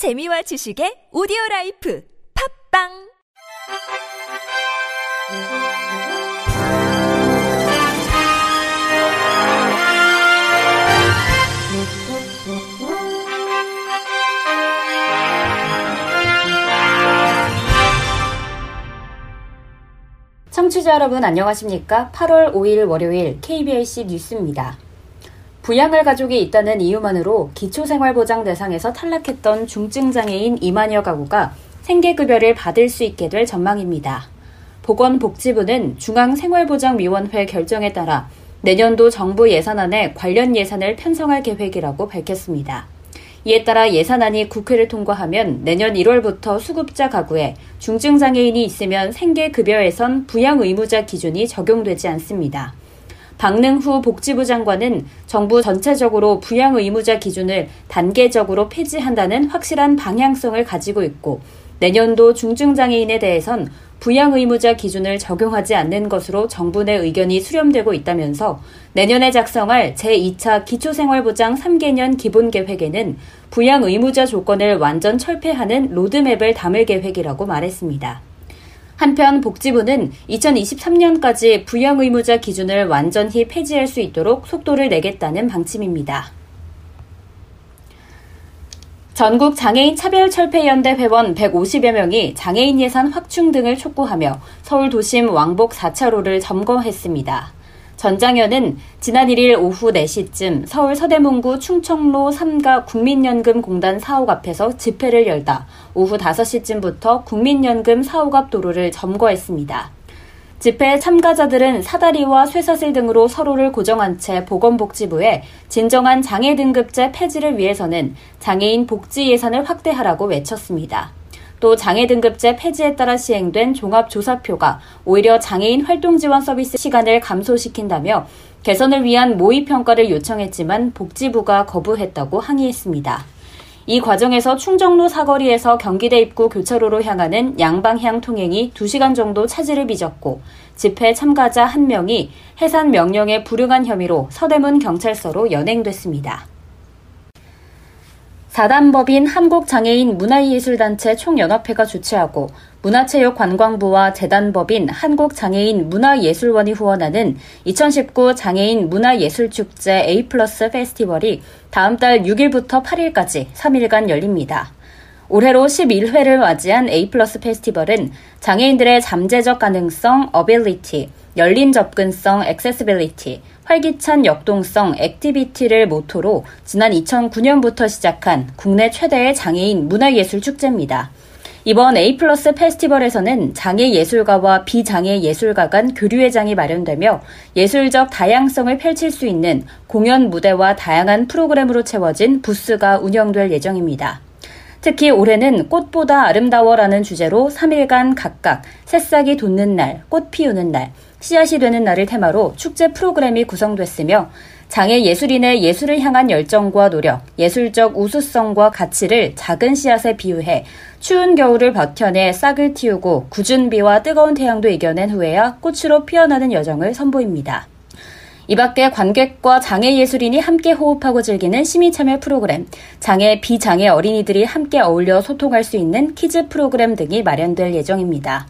재미와 지식의 오디오 라이프 팝빵 청취자 여러분 안녕하십니까? 8월 5일 월요일 KBLC 뉴스입니다. 부양할 가족이 있다는 이유만으로 기초생활보장 대상에서 탈락했던 중증장애인 이만여 가구가 생계급여를 받을 수 있게 될 전망입니다. 보건복지부는 중앙생활보장위원회 결정에 따라 내년도 정부 예산안에 관련 예산을 편성할 계획이라고 밝혔습니다. 이에 따라 예산안이 국회를 통과하면 내년 1월부터 수급자 가구에 중증장애인이 있으면 생계급여에선 부양 의무자 기준이 적용되지 않습니다. 박능후 복지부 장관은 정부 전체적으로 부양 의무자 기준을 단계적으로 폐지한다는 확실한 방향성을 가지고 있고 내년도 중증장애인에 대해선 부양 의무자 기준을 적용하지 않는 것으로 정부 내 의견이 수렴되고 있다면서 내년에 작성할 제2차 기초생활보장 3개년 기본계획에는 부양 의무자 조건을 완전 철폐하는 로드맵을 담을 계획이라고 말했습니다. 한편 복지부는 2023년까지 부양 의무자 기준을 완전히 폐지할 수 있도록 속도를 내겠다는 방침입니다. 전국 장애인 차별철폐연대 회원 150여 명이 장애인 예산 확충 등을 촉구하며 서울 도심 왕복 4차로를 점거했습니다. 전장현은 지난 1일 오후 4시쯤 서울 서대문구 충청로 3가 국민연금공단 사옥 앞에서 집회를 열다 오후 5시쯤부터 국민연금 사옥 앞 도로를 점거했습니다. 집회 참가자들은 사다리와 쇠사슬 등으로 서로를 고정한 채 보건복지부에 진정한 장애 등급제 폐지를 위해서는 장애인 복지 예산을 확대하라고 외쳤습니다. 또 장애 등급제 폐지에 따라 시행된 종합조사표가 오히려 장애인 활동 지원 서비스 시간을 감소시킨다며 개선을 위한 모의 평가를 요청했지만 복지부가 거부했다고 항의했습니다. 이 과정에서 충정로 사거리에서 경기대 입구 교차로로 향하는 양방향 통행이 2시간 정도 차질을 빚었고 집회 참가자 1명이 해산 명령에 불응한 혐의로 서대문 경찰서로 연행됐습니다. 사단법인 한국장애인 문화예술단체 총연합회가 주최하고 문화체육관광부와 재단법인 한국장애인 문화예술원이 후원하는 2019 장애인 문화예술축제 A 플러스 페스티벌이 다음 달 6일부터 8일까지 3일간 열립니다. 올해로 11회를 맞이한 A 플러스 페스티벌은 장애인들의 잠재적 가능성, ability, 열린 접근성, accessibility, 활기찬 역동성, activity를 모토로 지난 2009년부터 시작한 국내 최대의 장애인 문화예술 축제입니다. 이번 A 플러스 페스티벌에서는 장애 예술가와 비장애 예술가 간 교류의 장이 마련되며 예술적 다양성을 펼칠 수 있는 공연 무대와 다양한 프로그램으로 채워진 부스가 운영될 예정입니다. 특히 올해는 꽃보다 아름다워라는 주제로 3일간 각각 새싹이 돋는 날, 꽃 피우는 날, 씨앗이 되는 날을 테마로 축제 프로그램이 구성됐으며 장애 예술인의 예술을 향한 열정과 노력, 예술적 우수성과 가치를 작은 씨앗에 비유해 추운 겨울을 버텨내 싹을 틔우고 굳은 비와 뜨거운 태양도 이겨낸 후에야 꽃으로 피어나는 여정을 선보입니다. 이 밖에 관객과 장애 예술인이 함께 호흡하고 즐기는 시민 참여 프로그램, 장애 비장애 어린이들이 함께 어울려 소통할 수 있는 kids 프로그램 등이 마련될 예정입니다.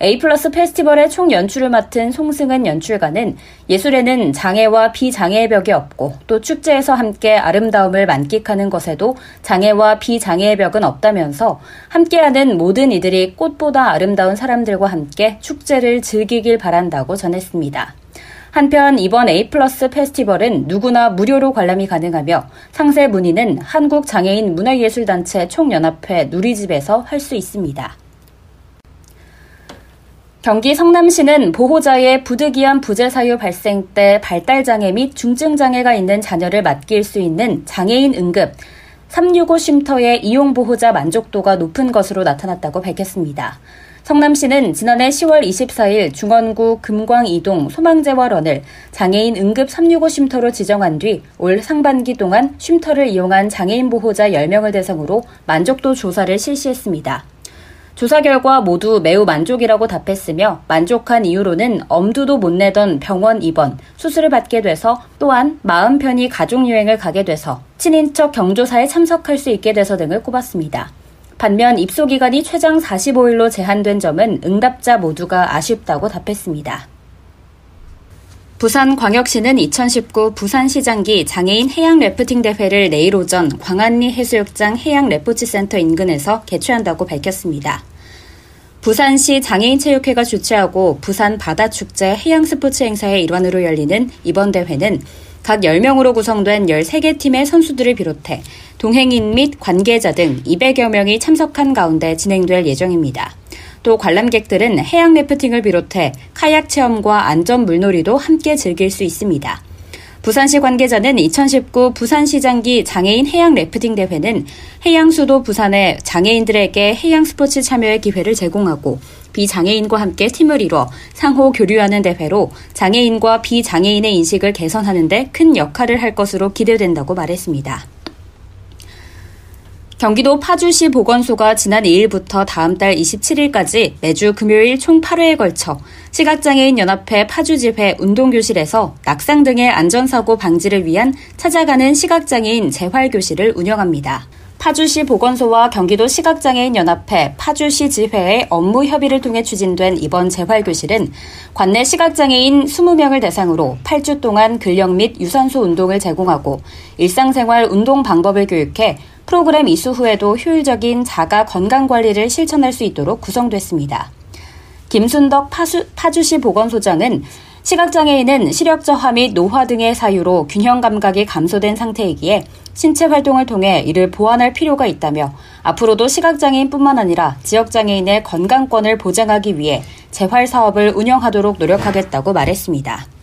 A 플러스 페스티벌의 총 연출을 맡은 송승은 연출가는 예술에는 장애와 비장애의 벽이 없고 또 축제에서 함께 아름다움을 만끽하는 것에도 장애와 비장애의 벽은 없다면서 함께하는 모든 이들이 꽃보다 아름다운 사람들과 함께 축제를 즐기길 바란다고 전했습니다. 한편 이번 A 플러스 페스티벌은 누구나 무료로 관람이 가능하며 상세 문의는 한국장애인 문화예술단체 총연합회 누리집에서 할 수 있습니다. 경기 성남시는 보호자의 부득이한 부재 사유 발생 때 발달 장애 및 중증 장애가 있는 자녀를 맡길 수 있는 장애인 응급 365 쉼터의 이용 보호자 만족도가 높은 것으로 나타났다고 밝혔습니다. 성남시는 지난해 10월 24일 중원구 금광 이동 소망재활원을 장애인 응급 365 쉼터로 지정한 뒤 올 상반기 동안 쉼터를 이용한 장애인 보호자 10명을 대상으로 만족도 조사를 실시했습니다. 조사 결과 모두 매우 만족이라고 답했으며 만족한 이유로는 엄두도 못 내던 병원 입원, 수술을 받게 돼서 또한 마음 편히 가족 여행을 가게 돼서 친인척 경조사에 참석할 수 있게 돼서 등을 꼽았습니다. 반면 입소 기간이 최장 45일로 제한된 점은 응답자 모두가 아쉽다고 답했습니다. 부산광역시는 2019 부산시장기 장애인 해양 래프팅 대회를 내일 오전 광안리 해수욕장 해양 레포츠 센터 인근에서 개최한다고 밝혔습니다. 부산시 장애인체육회가 주최하고 부산 바다축제 해양 스포츠 행사의 일환으로 열리는 이번 대회는 각 10명으로 구성된 13개 팀의 선수들을 비롯해 동행인 및 관계자 등 200여 명이 참석한 가운데 진행될 예정입니다. 또 관람객들은 해양 래프팅을 비롯해 카약 체험과 안전 물놀이도 함께 즐길 수 있습니다. 부산시 관계자는 2019 부산시장기 장애인 해양 래프팅 대회는 해양 수도 부산의 장애인들에게 해양 스포츠 참여의 기회를 제공하고 비장애인과 함께 팀을 이뤄 상호 교류하는 대회로 장애인과 비장애인의 인식을 개선하는 데 큰 역할을 할 것으로 기대된다고 말했습니다. 경기도 파주시 보건소가 지난 2일부터 다음 달 27일까지 매주 금요일 총 8회에 걸쳐 시각장애인 연합회 파주지회 운동교실에서 낙상 등의 안전사고 방지를 위한 찾아가는 시각장애인 재활교실을 운영합니다. 파주시 보건소와 경기도 시각장애인 연합회 파주시 지회의 업무 협의를 통해 추진된 이번 재활교실은 관내 시각장애인 20명을 대상으로 8주 동안 근력 및 유산소 운동을 제공하고 일상생활 운동 방법을 교육해 프로그램 이수 후에도 효율적인 자가 건강 관리를 실천할 수 있도록 구성됐습니다. 김순덕 파수, 파주시 보건소장은 시각장애인은 시력 저하 및 노화 등의 사유로 균형 감각이 감소된 상태이기에 신체 활동을 통해 이를 보완할 필요가 있다며 앞으로도 시각장애인뿐만 아니라 지역장애인의 건강권을 보장하기 위해 재활 사업을 운영하도록 노력하겠다고 말했습니다.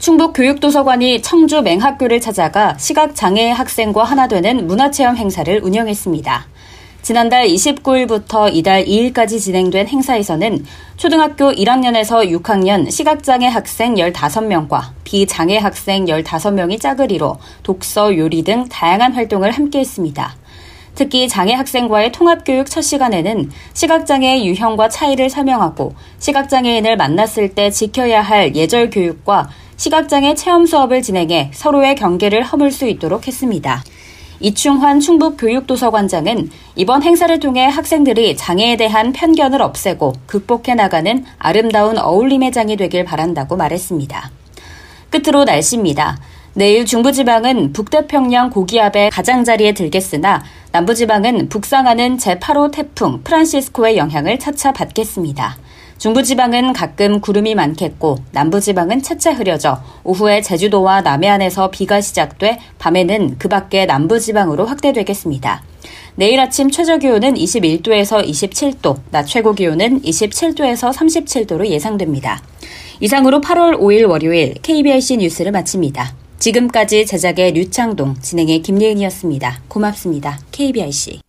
충북교육도서관이 청주 맹학교를 찾아가 시각장애 학생과 하나 되는 문화체험 행사를 운영했습니다. 지난달 29일부터 이달 2일까지 진행된 행사에서는 초등학교 1학년에서 6학년 시각장애 학생 15명과 비장애 학생 15명이 짝을 이뤄 독서, 요리 등 다양한 활동을 함께 했습니다. 특히 장애 학생과의 통합교육 첫 시간에는 시각장애의 유형과 차이를 설명하고 시각장애인을 만났을 때 지켜야 할 예절 교육과 시각장애 체험 수업을 진행해 서로의 경계를 허물 수 있도록 했습니다. 이충환 충북교육도서관장은 이번 행사를 통해 학생들이 장애에 대한 편견을 없애고 극복해 나가는 아름다운 어울림의 장이 되길 바란다고 말했습니다. 끝으로 날씨입니다. 내일 중부지방은 북태평양 고기압의 가장자리에 들겠으나 남부지방은 북상하는 제8호 태풍 프란시스코의 영향을 차차 받겠습니다. 중부지방은 가끔 구름이 많겠고 남부지방은 차차 흐려져 오후에 제주도와 남해안에서 비가 시작돼 밤에는 그 밖에 남부지방으로 확대되겠습니다. 내일 아침 최저 기온은 21도에서 27도, 낮 최고 기온은 27도에서 37도로 예상됩니다. 이상으로 8월 5일 월요일 KBRC 뉴스를 마칩니다. 지금까지 제작의 류창동, 진행의 김예은이었습니다. 고맙습니다. KBRC.